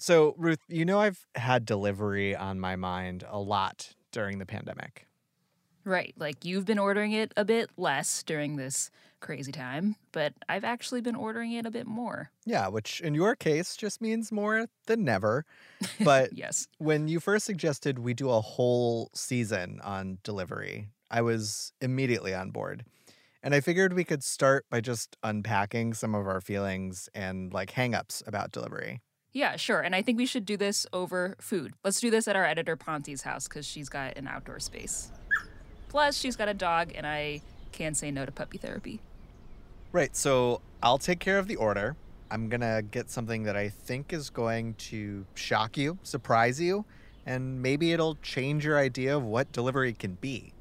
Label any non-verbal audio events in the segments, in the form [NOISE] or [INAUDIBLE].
So, Ruth, you know I've had delivery on my mind a lot during the pandemic. Right. Like you've been ordering it a bit less during this crazy time, but I've actually been ordering it a bit more. Yeah, which in your case just means more than never. But [LAUGHS] Yes. when you first suggested we do a whole season on delivery, I was immediately on board. And I figured we could start by just unpacking some of our feelings and like hangups about delivery. Yeah, sure. And I think we should do this over food. Let's do this at our editor Poncie's house because she's got an outdoor space. Plus, she's got a dog, and I can't say no to puppy therapy. Right. So I'll take care of the order. I'm going to get something that I think is going to shock you, surprise you, and maybe it'll change your idea of what delivery can be,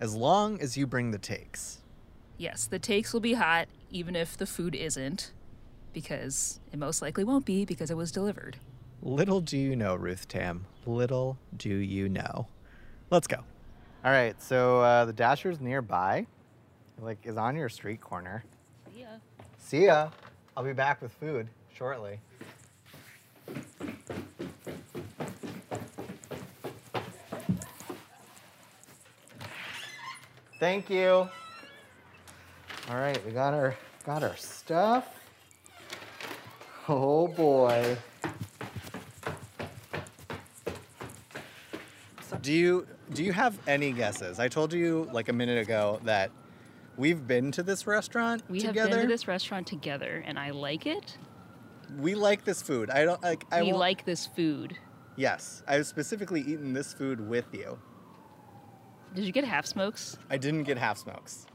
as long as you bring the takes. Yes, the takes will be hot, even if the food isn't, because it most likely won't be because it was delivered. Little do you know, Ruth Tam. Little do you know. Let's go. All right. So uh, the Dasher's nearby, like, is on your street corner. Yeah. See ya. I'll be back with food shortly. Thank you. All right, we got our got our stuff. Oh boy. Do you do you have any guesses? I told you like a minute ago that we've been to this restaurant We together. have been to this restaurant together, and I like it. We like this food. I don't like. I we won't- like this food. Yes, I've specifically eaten this food with you. Did you get half smokes? I didn't get half smokes.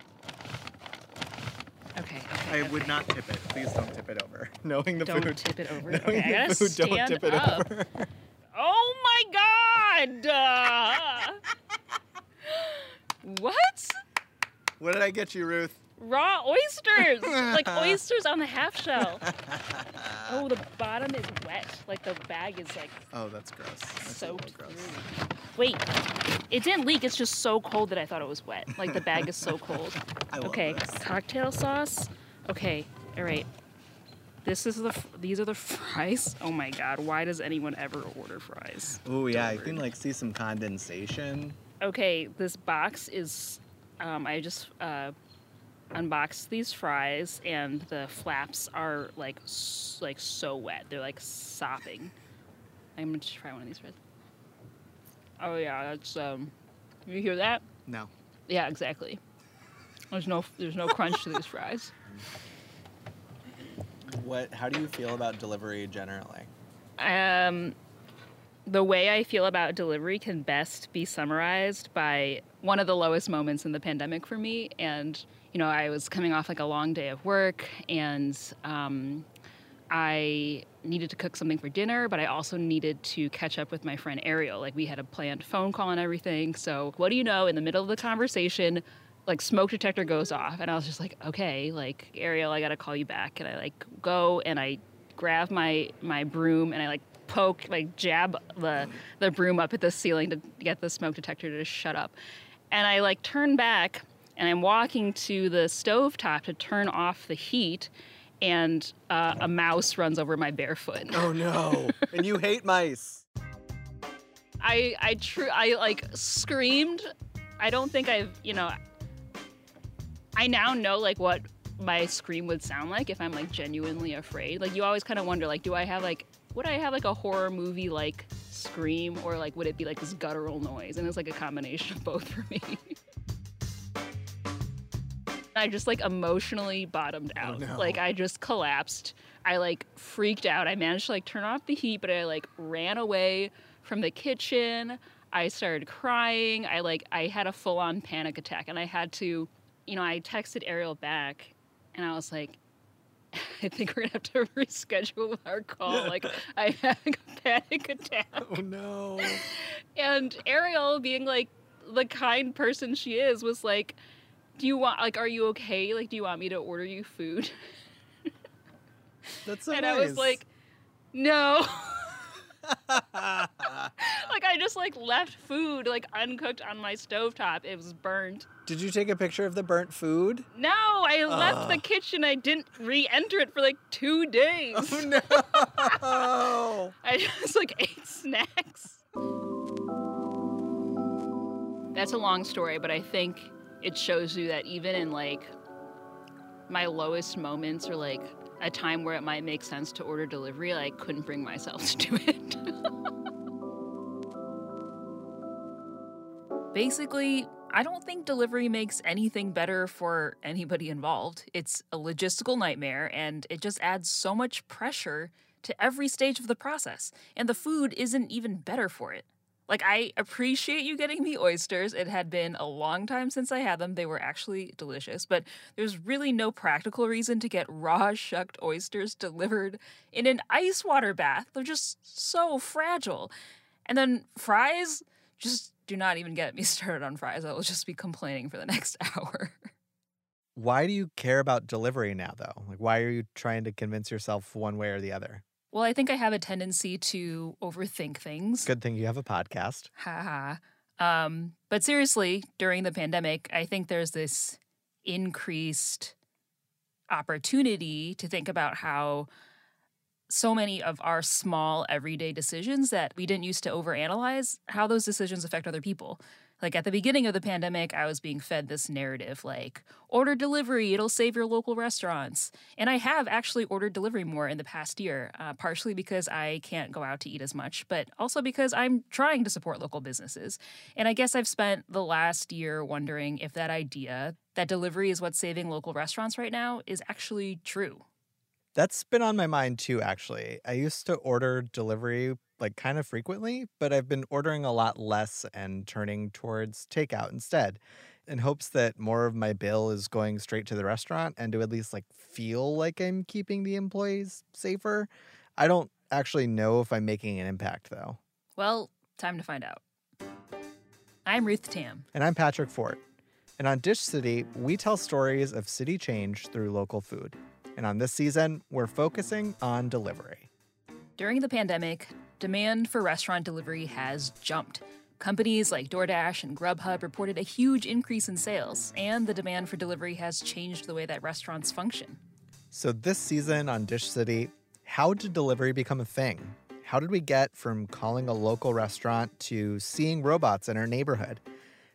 Okay. okay I would not tip it. Please don't tip it over. [LAUGHS] Knowing the Don't food. tip it over. Knowing Okay, I gotta food, don't tip it up. over. Oh my god! Uh, [LAUGHS] what? What did I get you, Ruth? Raw oysters! like [LAUGHS] oysters on the half shell. [LAUGHS] Oh, the bottom is wet. Like the bag is like Oh, that's gross. That's soaked little gross. through. Wait, it didn't leak. It's just so cold that I thought it was wet. Like the bag is so [LAUGHS] cold. I love okay, this. cocktail sauce. Okay, all right. This is the. f- These are the fries. Oh my god! Why does anyone ever order fries? Oh yeah, I Delivered. can like see some condensation. Okay, this box is. Um, I just uh, unboxed these fries, and the flaps are like like so wet. They're like sopping. I'm gonna try one of these fries. Oh yeah, that's um. You hear that? No. Yeah, exactly. There's no there's no crunch to these fries. What? How do you feel about delivery generally? Um, the way I feel about delivery can best be summarized by one of the lowest moments in the pandemic for me. And, you know, I was coming off like a long day of work and um, I needed to cook something for dinner, but I also needed to catch up with my friend Ariel. Like, we had a planned phone call and everything. So, what do you know? In the middle of the conversation, like smoke detector goes off and i was just like okay like ariel i gotta call you back and i like go and i grab my my broom and i like poke like jab the the broom up at the ceiling to get the smoke detector to shut up and i like turn back and i'm walking to the stove top to turn off the heat and uh, a mouse runs over my bare foot Oh no! [LAUGHS] and you hate mice. I I true I like screamed. I don't think I've you know. I now know like what my scream would sound like if I'm like genuinely afraid. Like you always kind of wonder like, do I have like would I have like a horror movie like scream or like would it be like this guttural noise? And it's like a combination of both for me. [LAUGHS] I just like emotionally bottomed oh, out. no. Like I just collapsed. I like freaked out. I managed to like turn off the heat, but I like ran away from the kitchen. I started crying. I like I had a full on panic attack and I had to, you know, I texted Ariel back and I was like [LAUGHS] I think we're gonna have to [LAUGHS] reschedule our call. Like [LAUGHS] I had a panic attack. Oh no! And Ariel, being like the kind person she is, was like, "Do you want like, are you okay? Like, do you want me to order you food?" That's so and nice. I was like, "No." [LAUGHS] like I just like left food like uncooked on my stovetop. It was burnt. "Did you take a picture of the burnt food?" No, I ah. left the kitchen. I didn't re-enter it for like two days. Oh [LAUGHS] no! I just like [LAUGHS] ate snacks. That's a long story, but I think it shows you that even in like my lowest moments or like a time where it might make sense to order delivery, I couldn't bring myself to do it. [LAUGHS] Basically, I don't think delivery makes anything better for anybody involved. It's a logistical nightmare and it just adds so much pressure to every stage of the process. And the food isn't even better for it. Like, I appreciate you getting me oysters. It had been a long time since I had them. They were actually delicious, but there's really no practical reason to get raw shucked oysters delivered in an ice water bath. They're just so fragile. And then fries, just do not even get me [LAUGHS] started on fries. I will just be complaining for the next [LAUGHS] hour. Why do you care about delivery now, though? Like, why are you trying to convince yourself one way or the other? Well, I think I have a tendency to overthink things. Good thing you have a podcast. Ha ha. Um, but seriously, during the pandemic, I think there's this increased opportunity to think about how so many of our small everyday decisions that we didn't used to overanalyze, how those decisions affect other people. Like at the beginning of the pandemic, I was being fed this narrative like, order delivery, it'll save your local restaurants. And I have actually ordered delivery more in the past year, uh, partially because I can't go out to eat as much, but also because I'm trying to support local businesses. And I guess I've spent the last year wondering if that idea that delivery is what's saving local restaurants right now is actually true. That's been on my mind too, actually. I used to order delivery like kind of frequently, but I've been ordering a lot less and turning towards takeout instead in hopes that more of my bill is going straight to the restaurant and to at least like feel like I'm keeping the employees safer. I don't actually know if I'm making an impact though. Well, time to find out. I'm Ruth Tam. And I'm Patrick Fort. And on Dish City, we tell stories of city change through local food. And on this season, we're focusing on delivery. During the pandemic, demand for restaurant delivery has jumped. Companies like DoorDash and Grubhub reported a huge increase in sales, and the demand for delivery has changed the way that restaurants function. So, this season on Dish City, how did delivery become a thing? How did we get from calling a local restaurant to seeing robots in our neighborhood?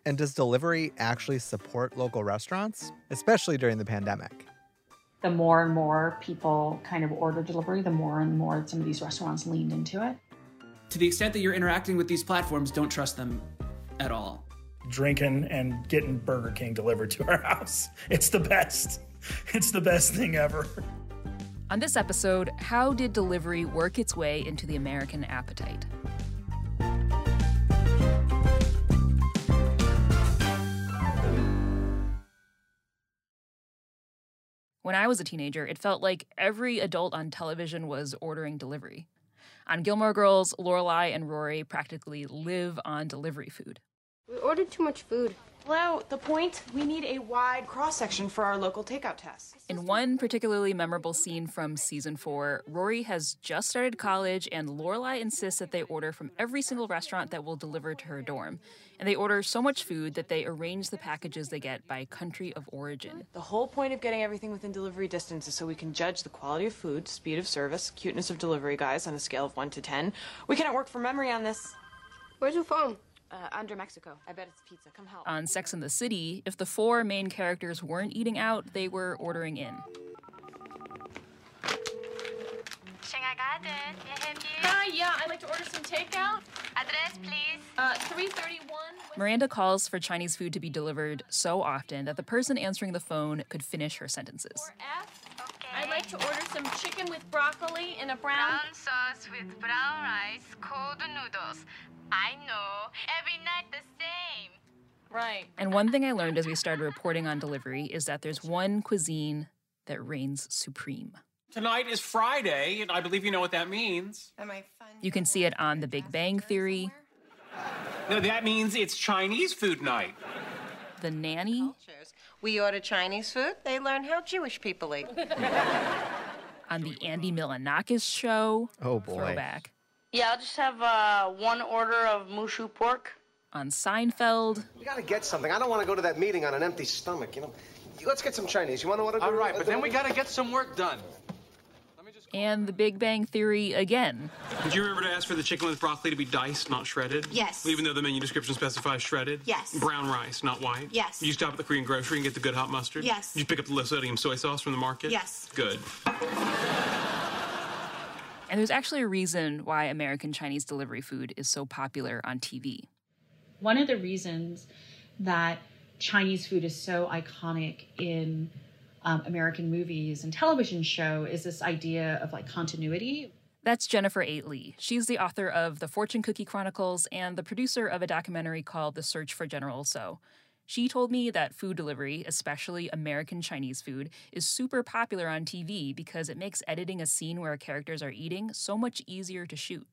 And does delivery actually support local restaurants, especially during the pandemic? The more and more people kind of order delivery, the more and more some of these restaurants leaned into it to the extent that you're interacting with these platforms, don't trust them at all. Drinking and getting Burger King delivered to our [LAUGHS] house. It's the best. It's the best thing ever. On this episode, how did delivery work its way into the American appetite? When I was a teenager, it felt like every adult on television was ordering delivery. On Gilmore Girls, Lorelai and Rory practically live on delivery food. We ordered too much food. Well, the point, we need a wide cross section for our local takeout tests. In one particularly memorable scene from season four, Rory has just started college, and Lorelai insists that they order from every single restaurant that will deliver to her dorm. And they order so much food that they arrange the packages they get by country of origin. The whole point of getting everything within delivery distance is so we can judge the quality of food, speed of service, cuteness of delivery guys on a scale of 1 to 10. We cannot work from memory on this. Where's your phone? Uh, under Mexico. I bet it's pizza. Come help. On Sex and the City, if the four main characters weren't eating out, they were ordering in. Hi, yeah, I'd like to order some takeout. Address, please. Uh, 331. Miranda calls for Chinese food to be delivered so often that the person answering the phone could finish her sentences. F. Okay. I'd like to order some chicken with broccoli and a brown... Brown sauce with brown rice, cold noodles. I know. Every night the same. Right. And one thing I learned as we started reporting on delivery is that there's one cuisine that reigns supreme. Tonight is Friday, and I believe you know what that means. Am I fun? You can see it on The Big Bang Theory. No, that means it's Chinese food night. The Nanny. We order Chinese food, they learn how Jewish people eat. [LAUGHS] on The Andy Milonakis Show. Oh, boy. Throwback. Yeah, I'll just have uh, one order of mushu pork. On Seinfeld. You gotta get something. I don't want to go to that meeting on an empty stomach, you know. Let's get some Chinese. You want to order? All right, but then we gotta get some work done. And The Big Bang Theory again. Did you remember to ask for the chicken with broccoli to be diced, not shredded? Yes. Even though the menu description specifies shredded? Yes. Brown rice, not white? Yes. Did you stop at the Korean grocery and get the good hot mustard? Yes. Did you pick up the low sodium soy sauce from the market? Yes. Good. And there's actually a reason why American Chinese delivery food is so popular on TV. One of the reasons that Chinese food is so iconic in um, American movies and television show is this idea of like continuity. That's Jennifer 8. Lee. She's the author of The Fortune Cookie Chronicles and the producer of a documentary called The Search for General Tso. She told me that food delivery, especially American Chinese food, is super popular on TV because it makes editing a scene where characters are eating so much easier to shoot.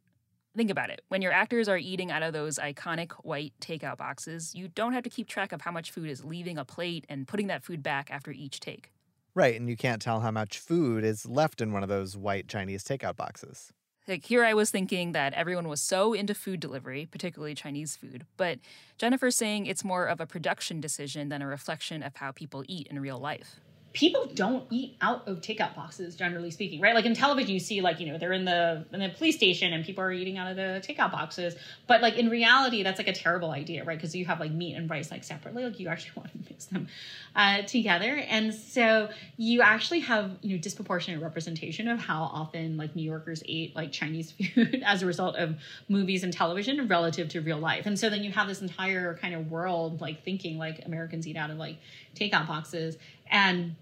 Think about it. When your actors are eating out of those iconic white takeout boxes, you don't have to keep track of how much food is leaving a plate and putting that food back after each take. Right, and you can't tell how much food is left in one of those white Chinese takeout boxes. Like here I was thinking that everyone was so into food delivery, particularly Chinese food, but Jennifer's saying it's more of a production decision than a reflection of how people eat in real life people don't eat out of takeout boxes generally speaking right? Like in television you see like you know they're in the in the police station and people are eating out of the takeout boxes. But like in reality that's like a terrible idea right? Because you have like meat and rice like separately. Like you actually [LAUGHS] want to mix them uh, together. And so you actually have you know disproportionate representation of how often like new yorkers ate like chinese [LAUGHS] food as a result of movies and television relative to real life. And so then you have this entire kind of world like thinking like americans eat out of like takeout boxes. And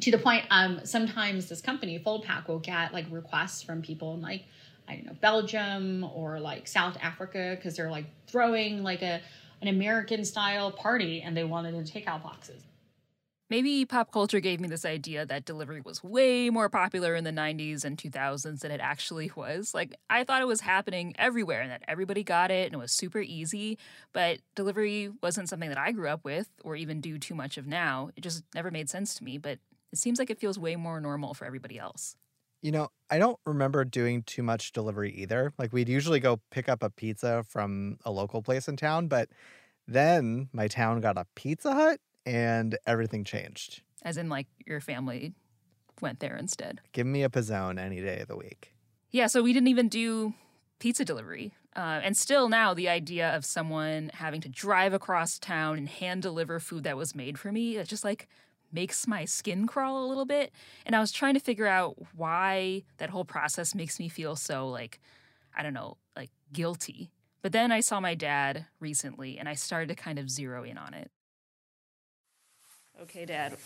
to the point um sometimes this company Fold-Pak will get like requests from people in like i don't know belgium or like south africa because they're like throwing like a an american style party and they wanted to take out boxes Maybe pop culture gave me this idea that delivery was way more popular in the 90s and 2000s than it actually [LAUGHS] was. Like, I thought it was happening everywhere and that everybody got it and it was super easy, but delivery wasn't something that I grew up with or even do too much of now. It just never made sense to me, but it seems like it feels way more normal for everybody else. You know, I don't remember doing too much delivery either. Like, we'd usually go pick up a pizza from a local place in town, but then my town got a Pizza Hut and everything changed. As in, like, your family went there instead. Give me a pizzone any day of the week. Yeah, so we didn't even do pizza delivery. Uh, and still now, the idea of someone having to drive across town and hand deliver food that was made for me, it just like makes my skin crawl a little bit. And I was trying to figure out why that whole process makes me feel so like, I don't know, like guilty. But then I saw my dad recently and I started to kind of zero in on it. Okay, Dad.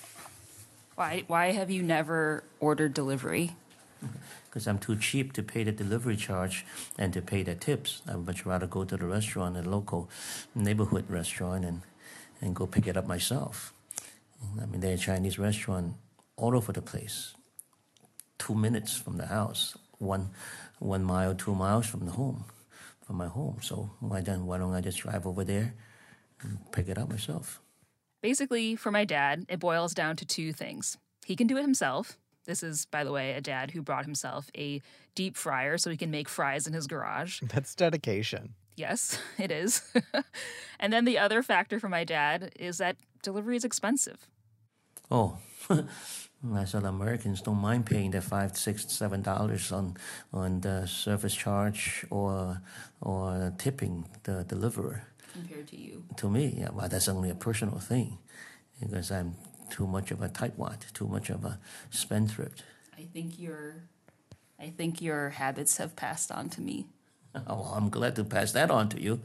Why why have you never ordered delivery? [LAUGHS] Because I'm too cheap to pay the delivery charge and to pay the tips. I'd much rather go to the restaurant, a local neighborhood restaurant, and, and go pick it up myself. I mean, there's a Chinese restaurant all over the place. Two minutes from the house, one one mile, two miles from the home, from my home. So why then? Why don't I just drive over there and pick it up myself? Basically, for my dad, it boils down to two things. He can do it himself. This is, by the way, a dad who brought himself a deep fryer so he can make fries in his garage. [LAUGHS] That's dedication. Yes, [LAUGHS] it is. [LAUGHS] and then the other factor for my dad is that delivery is expensive. Oh, [LAUGHS] I said Americans don't mind paying that five, six, seven dollars on on the service charge or or tipping the deliverer. Compared to you. To me, yeah, well, that's only a personal thing, because I'm too much of a tightwad, too much of a spendthrift. I think your, I think your habits have passed on to me. [LAUGHS] Oh, I'm glad to pass that on to you.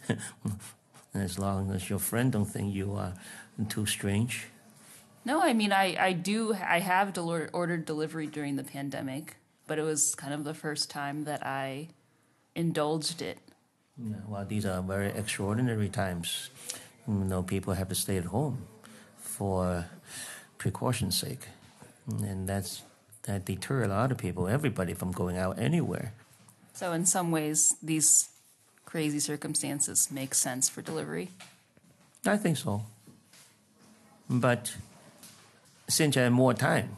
[LAUGHS] as long as your friend don't think you are too strange. No, I mean I, I do I have del- ordered delivery during the pandemic, but it was kind of the first time that I indulged it. Yeah, well, these are very extraordinary times. You know, people have to stay at home for precaution's sake, and that's that deter a lot of people, everybody, from going out anywhere. So in some ways, these crazy circumstances make sense for delivery. I think so. But since I have more time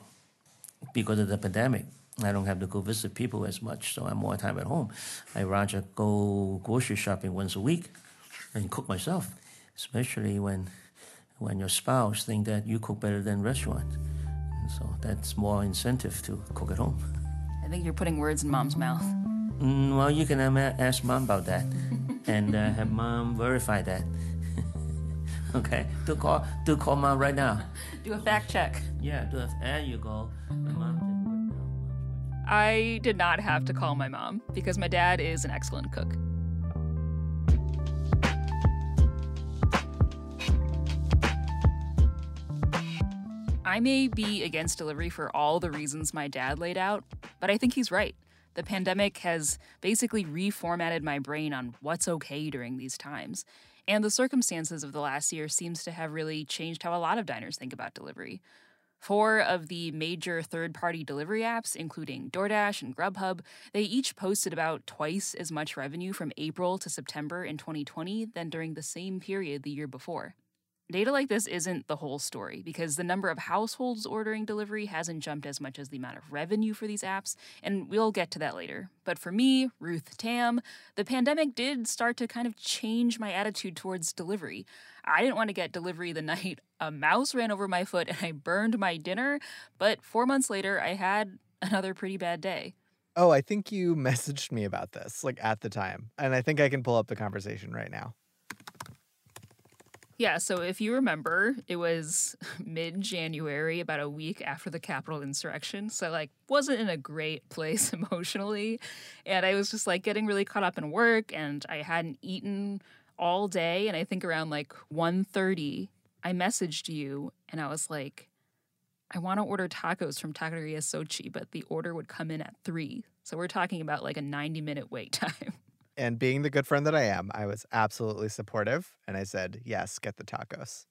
because of the pandemic, I don't have to go visit people as much, so I'm more time at home. I rather go grocery shopping once a week and cook myself, especially when when your spouse think that you cook better than restaurant. So that's more incentive to cook at home. I think you're putting words in mom's mouth. Mm, well, you can ask mom about that [LAUGHS] and uh, have mom verify that. Okay, do call, do call mom right now. Do a fact check. Yeah, do a, there you go. I did not have to call my mom because my dad is an excellent cook. I may be against delivery for all the reasons my dad laid out, but I think he's right. The pandemic has basically reformatted my brain on what's okay during these times. And the circumstances of the last year seems to have really changed how a lot of diners think about delivery. Four of the major third party delivery apps, including DoorDash and Grubhub, they each posted about twice as much revenue from April to September in 2020 than during the same period the year before. Data like this isn't the whole story because the number of households ordering delivery hasn't jumped as much as the amount of revenue for these apps, and we'll get to that later. But for me, Ruth Tam, the pandemic did start to kind of change my attitude towards delivery. I didn't want to get delivery the [LAUGHS] night a mouse ran over my foot and I burned my dinner, but four months later, I had another pretty bad day. Oh, I think you [LAUGHS] messaged me about this, like at the time. And I think I can pull up the conversation right now. Yeah, so if you remember, it was [LAUGHS] mid January, about a week after the Capitol insurrection. So like wasn't in a great [LAUGHS] place emotionally. And I was just like getting really caught up in work and I hadn't eaten all day. And I think around like 1.30, I messaged you and I was like, I want to order tacos from Taqueria Xochi, but the order would come in at three. So we're talking about like a 90 minute wait [LAUGHS] time. And being the good friend that I am, I was absolutely supportive. And I said, yes, get the tacos.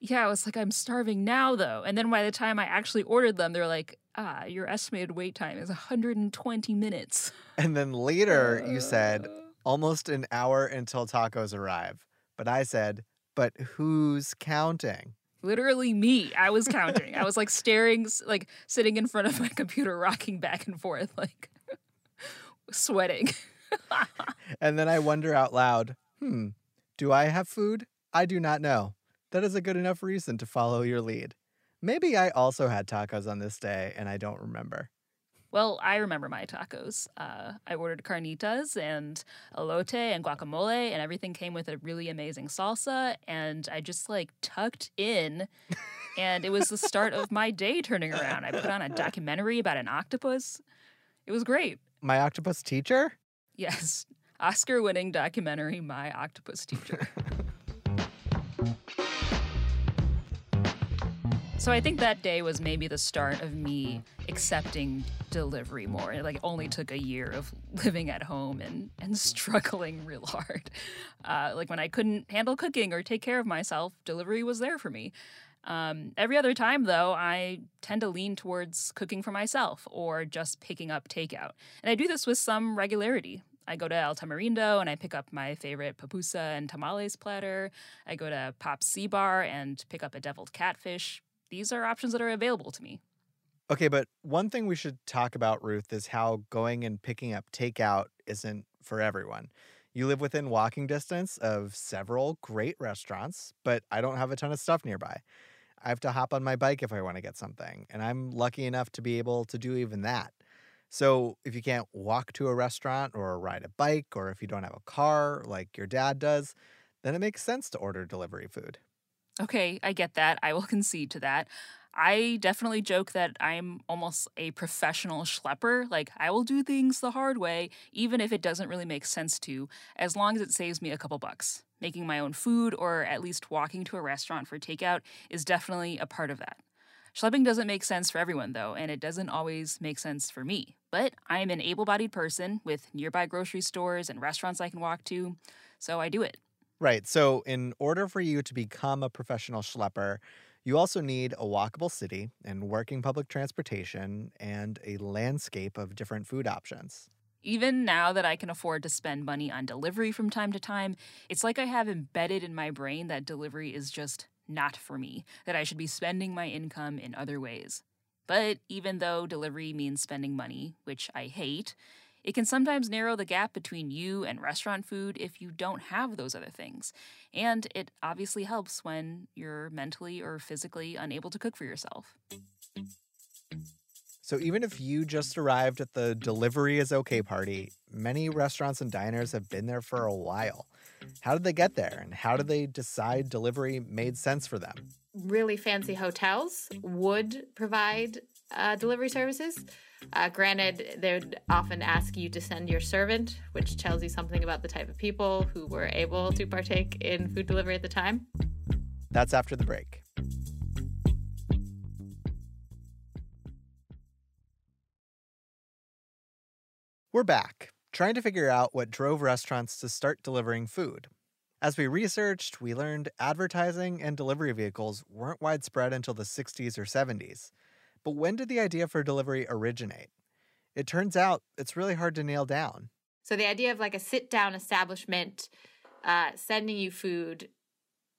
Yeah, I was like, I'm starving now, though. And then by the time I actually ordered them, they're like, ah, your estimated wait time is 120 minutes. And then [LAUGHS] later uh... you said, almost an hour until tacos arrive. But I said, but who's counting? Literally me. I was counting. I was like [LAUGHS] staring, like sitting in front of my computer, rocking back and forth, like [LAUGHS] sweating. [LAUGHS] and then I wonder out loud, hmm, do I have food? I do not know. That is a good enough reason to follow your lead. Maybe I also had tacos on this day and I don't remember. Well, I remember my tacos. Uh, I ordered carnitas and elote and guacamole, and everything came with a really amazing salsa. And I just like tucked in, and it was the start of my day turning around. I put on a documentary about an octopus. It was great. My octopus teacher? Yes, [LAUGHS] Oscar winning documentary, My Octopus Teacher. [LAUGHS] so I think that day was maybe the start of me accepting delivery more. It like only took a year of [LAUGHS] living at home and, and struggling real hard. Uh, like when I couldn't handle cooking or take care of myself, delivery was there for me. Um, every other time, though, I tend to lean towards cooking for myself or just picking up takeout. And I do this with some regularity. I go to El Tamarindo and I pick up my favorite pupusa and tamales platter. I go to Pop's Sea Bar and pick up a deviled catfish. These are options that are available to me. Okay, but one thing we should talk about, Ruth, is how going and picking up takeout isn't for everyone. You live within walking distance of several great restaurants, but I don't have a ton of stuff nearby. I have to hop on my bike if I want to get something. And I'm lucky enough to be able to do even that. So if you can't walk to a restaurant or ride a bike, or if you don't have a car like your dad does, then it makes sense to order delivery food. Okay, I get that. I will [LAUGHS] concede to that. I definitely joke that I'm almost a professional schlepper. Like, I will do things the hard way, even if it doesn't really make sense to, as long as it saves me a couple bucks. Making my own food or at least walking to a restaurant for takeout is definitely a part of that. Schlepping doesn't make sense for everyone, though, and it doesn't always make sense for me. But I'm an able bodied person with nearby grocery stores and restaurants I can walk to, so I do it. Right. So, in order for you to become a professional schlepper, you also need a walkable city and working public transportation and a landscape of different food options. Even now that I can afford to spend money on delivery from time to time, it's like I have embedded in my brain that delivery is just not for me, that I should be spending my income in other ways. But even though delivery means spending money, which I hate, it can sometimes narrow the gap between you and restaurant food if you don't have those other things. And it obviously helps when you're mentally or physically unable to cook for yourself. So even if you just arrived at the delivery is okay party, many restaurants and diners have been there for a while. How did they get there and how did they decide delivery made sense for them? Really fancy hotels would provide uh, delivery services. Uh, granted, they would often ask you to send your servant, which tells you something about the type of people who were able to partake in food delivery at the time. That's after the break. We're back, trying to figure out what drove restaurants to start delivering food. As we researched, we learned advertising and delivery vehicles weren't widespread until the 60s or 70s. But when did the idea for delivery originate? It turns out it's really hard to nail down. So the idea of like a sit down establishment uh, sending you food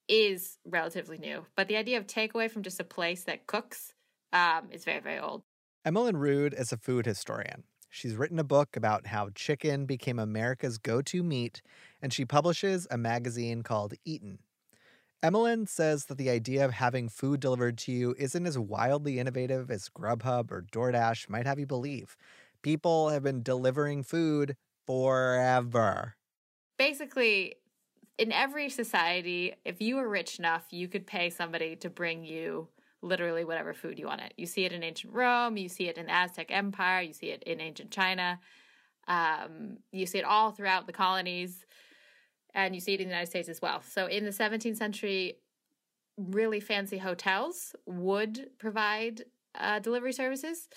is relatively new, but the idea of takeaway from just a place that cooks um, is very, very old. Emelyn Rude is a food historian. She's written a book about how chicken became America's go to meat, and she publishes a magazine called Eaten. Emelyn says that the idea of having food delivered to you isn't as wildly innovative as Grubhub or DoorDash might have you believe. People have been delivering food forever. Basically, in every society, if you were rich enough, you could pay somebody to bring you literally whatever food you wanted. You see it in ancient Rome, you see it in the Aztec Empire, you see it in ancient China, um, you see it all throughout the colonies, and you see it in the United States as well. So in the 17th century, really fancy hotels would provide uh, delivery services.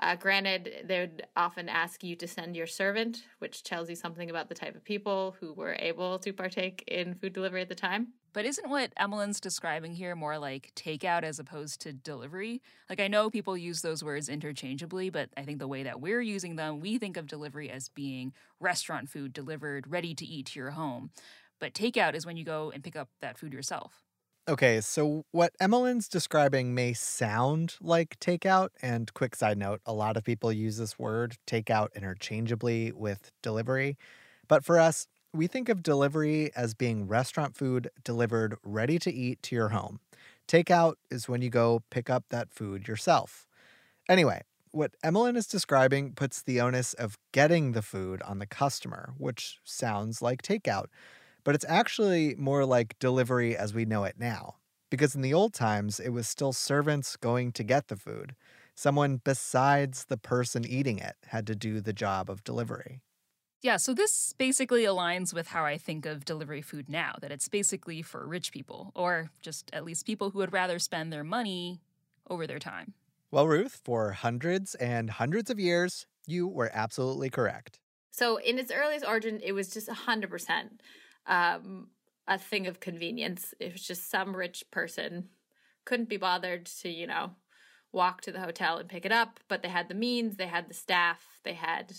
Uh, granted, they would often ask you to send your servant, which tells you something about the type of people who were able to partake in food delivery at the time. But isn't what Emelyn's describing here more like takeout as opposed to delivery? Like, I know people use those words interchangeably, but I think the way that we're using them, we think of delivery as being restaurant food delivered, ready to eat to your home. But takeout is when you go and pick up that food yourself. Okay, so what Emelyn's describing may sound like takeout, and quick side note a lot of people use this word takeout interchangeably with delivery. But for us, we think of delivery as being restaurant food delivered ready to eat to your home. Takeout is when you go pick up that food yourself. Anyway, what Emelyn is describing puts the onus of getting the food on the customer, which sounds like takeout but it's actually more like delivery as we know it now. Because in the old times, it was still servants going to get the food. Someone besides the person eating it had to do the job of delivery. Yeah, so this basically aligns with how I think of delivery food now, that it's basically for rich people, or just at least people who would rather spend their money over their time. Well, Ruth, for hundreds and hundreds of years, you were absolutely correct. So, in its earliest origin, it was just 100% um, a thing of convenience. It was just some rich person couldn't be bothered to, you know, walk to the hotel and pick it up, but they had the means, they had the staff, they had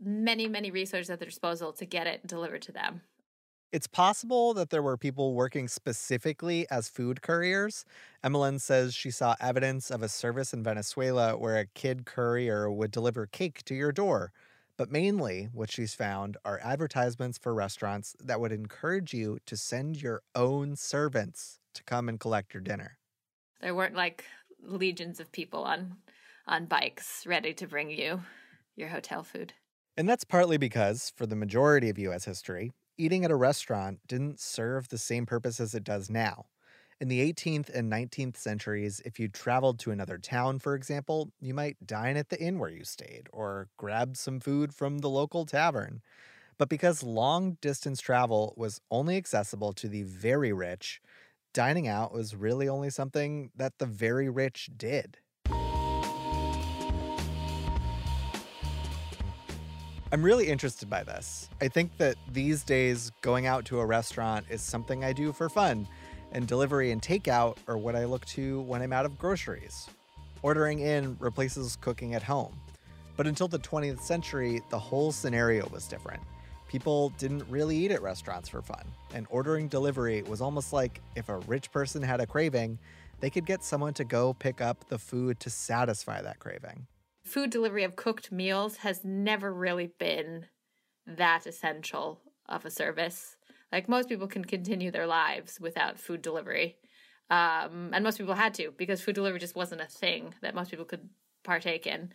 many, many resources at their disposal to get it delivered to them. It's possible that there were people working specifically as food couriers. Emelyn says she saw evidence of a service in Venezuela where a kid courier would deliver cake to your door. But mainly, what she's found are advertisements for restaurants that would encourage you to send your own servants to come and collect your dinner. There weren't like legions of people on on bikes ready to bring you your hotel food. And that's partly because, for the majority of US history, eating at a restaurant didn't serve the same purpose as it does now. In the 18th and 19th centuries, if you traveled to another town, for example, you might dine at the inn where you stayed or grab some food from the local tavern. But because long distance travel was only accessible to the very rich, dining out was really only something that the very rich did. I'm really interested by this. I think that these days, going out to a restaurant is something I do for fun and delivery and takeout are what I look to when I'm out of groceries. Ordering in replaces cooking at home. But until the 20th century, the whole scenario was different. People didn't really eat at restaurants for fun, and ordering delivery was almost like if a rich person had a craving, they could get someone to go pick up the food to satisfy that craving. Food delivery of cooked meals has never really been that essential of a service. Like most people can continue their lives without food delivery. Um, and most people had to because food delivery just wasn't a thing that most people could partake in.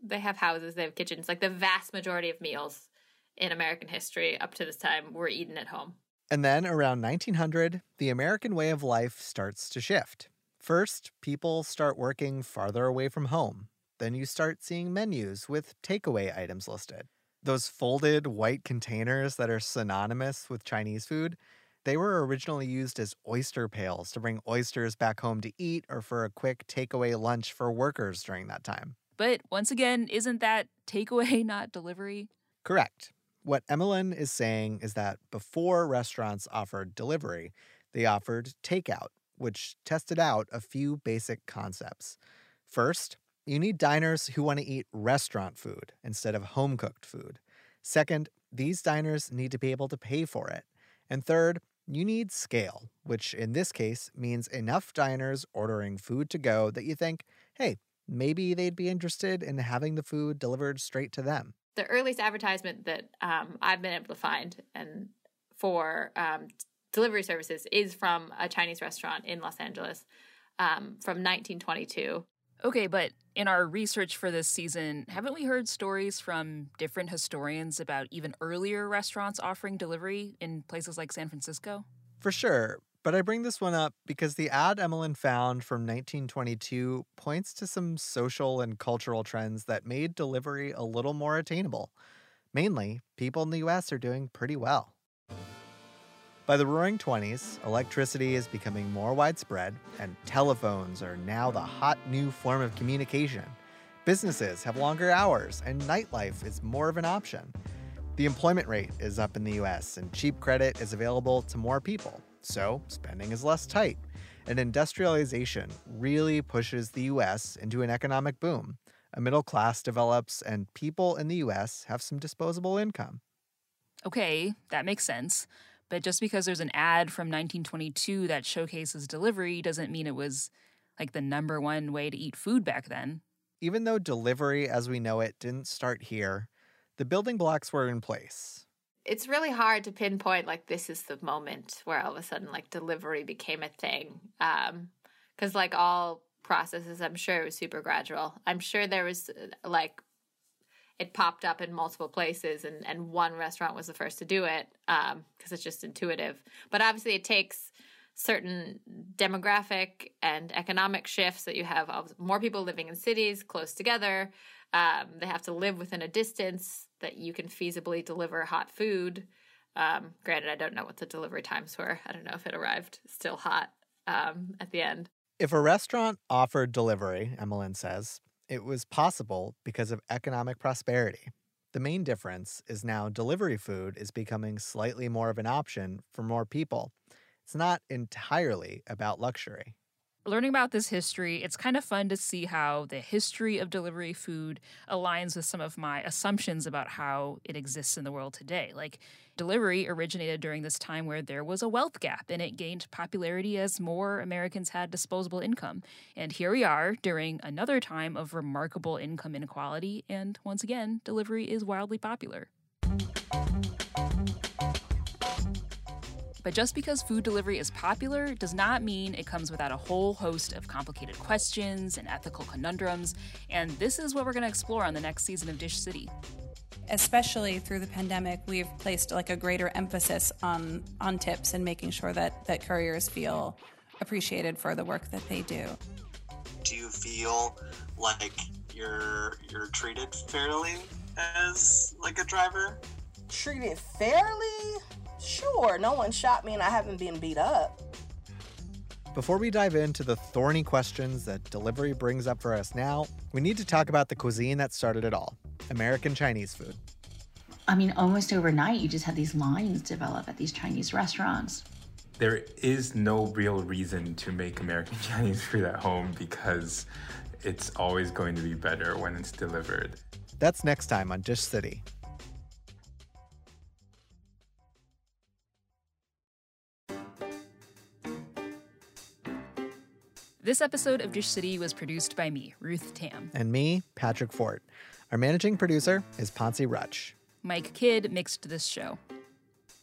They have houses, they have kitchens. Like the vast majority of meals in American history up to this time were eaten at home. And then around 1900, the American way of life starts to shift. First, people start working farther away from home. Then you start seeing menus with takeaway items listed. Those folded white containers that are synonymous with Chinese food, they were originally used as oyster pails to bring oysters back home to eat or for a quick takeaway lunch for workers during that time. But once again, isn't that takeaway, [LAUGHS] not delivery? Correct. What Emelyn is saying is that before restaurants offered delivery, they offered takeout, which tested out a few basic concepts. First, you need diners who want to eat restaurant food instead of home cooked food. Second, these diners need to be able to pay for it. And third, you need scale, which in this case means enough diners ordering food to go that you think, hey, maybe they'd be interested in having the food delivered straight to them the earliest advertisement that um, I've been able to find and for um, delivery services is from a Chinese restaurant in Los Angeles um, from 1922. Okay, but in our research for this season, haven't we heard stories from different historians about even earlier restaurants offering delivery in places like San Francisco? For sure, but I bring this one up because the ad Emelyn found from 1922 points to some social and cultural trends that made delivery a little more attainable. Mainly, people in the US are doing pretty well. By the roaring 20s, electricity is becoming more widespread, and telephones are now the hot new form of communication. Businesses have longer hours, and nightlife is more of an option. The employment rate is up in the US, and cheap credit is available to more people, so spending is less tight. And industrialization really pushes the US into an economic boom. A middle class develops, and people in the US have some disposable income. Okay, that makes sense. But just because there's an ad from 1922 that showcases delivery doesn't mean it was like the number one way to eat food back then. Even though delivery as we know it didn't start here, the building blocks were in place it's really hard to pinpoint like this is the moment where all of a sudden like delivery became a thing um because like all processes i'm sure it was super gradual i'm sure there was uh, like it popped up in multiple places and and one restaurant was the first to do it um because it's just intuitive but obviously it takes certain demographic and economic shifts that you have more people living in cities close together um, they have to live within a distance that you can feasibly deliver hot food. Um, granted, I don't know what the delivery times were. I don't know if it arrived still hot um, at the end. If a restaurant offered delivery, Emelyn says, it was possible because of economic prosperity. The main difference is now delivery food is becoming slightly more of an option for more people. It's not entirely about luxury learning about this history, it's kind of fun to see how the history of delivery food aligns with some of my assumptions about how it exists in the world today. Like, delivery originated during this time where there was a wealth gap and it gained popularity as more Americans had disposable income. And here we are during another time of remarkable income inequality, and once again, delivery is wildly popular. But just because food delivery is popular does not mean it comes without a whole host of complicated questions and ethical conundrums, and this is what we're going to explore on the next season of Dish City. Especially through the pandemic, we've placed like a greater emphasis on on tips and making sure that that couriers feel appreciated for the work that they do. Do you feel like you're you're treated fairly as like a driver? Treated fairly? Sure, no one shot me and I haven't been beat up. Before we dive into the thorny questions that delivery brings up for us now, we need to talk about the cuisine that started it all American Chinese food. I mean, almost overnight, you just had these lines develop at these Chinese restaurants. There is no real reason to make American [LAUGHS] Chinese food at home because it's always going to be better when it's delivered. That's next time on Dish City. This episode of Dish City was produced by me, Ruth Tam. And me, Patrick Fort. Our managing producer is Poncie Rutsch. Mike Kidd mixed this show.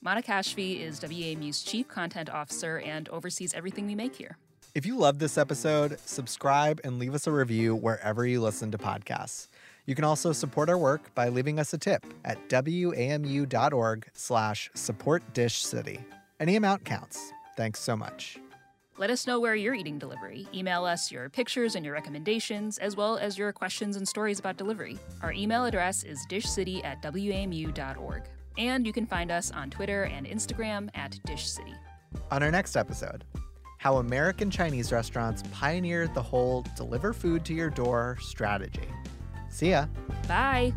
Monna Kashfi is WAMU's chief content officer and oversees everything we make here. If you love this episode, subscribe and leave us a review wherever you listen to podcasts. You can also support our work by leaving us a tip at wamu.org slash support dish city. Any amount counts. Thanks so much. Let us know where you're eating delivery. Email us your pictures and your recommendations, as well as your questions and stories about delivery. Our email address is dishcity at wamu.org. And you can find us on Twitter and Instagram at dishcity. On our next episode, how American Chinese restaurants pioneered the whole deliver food to your door strategy. See ya. Bye.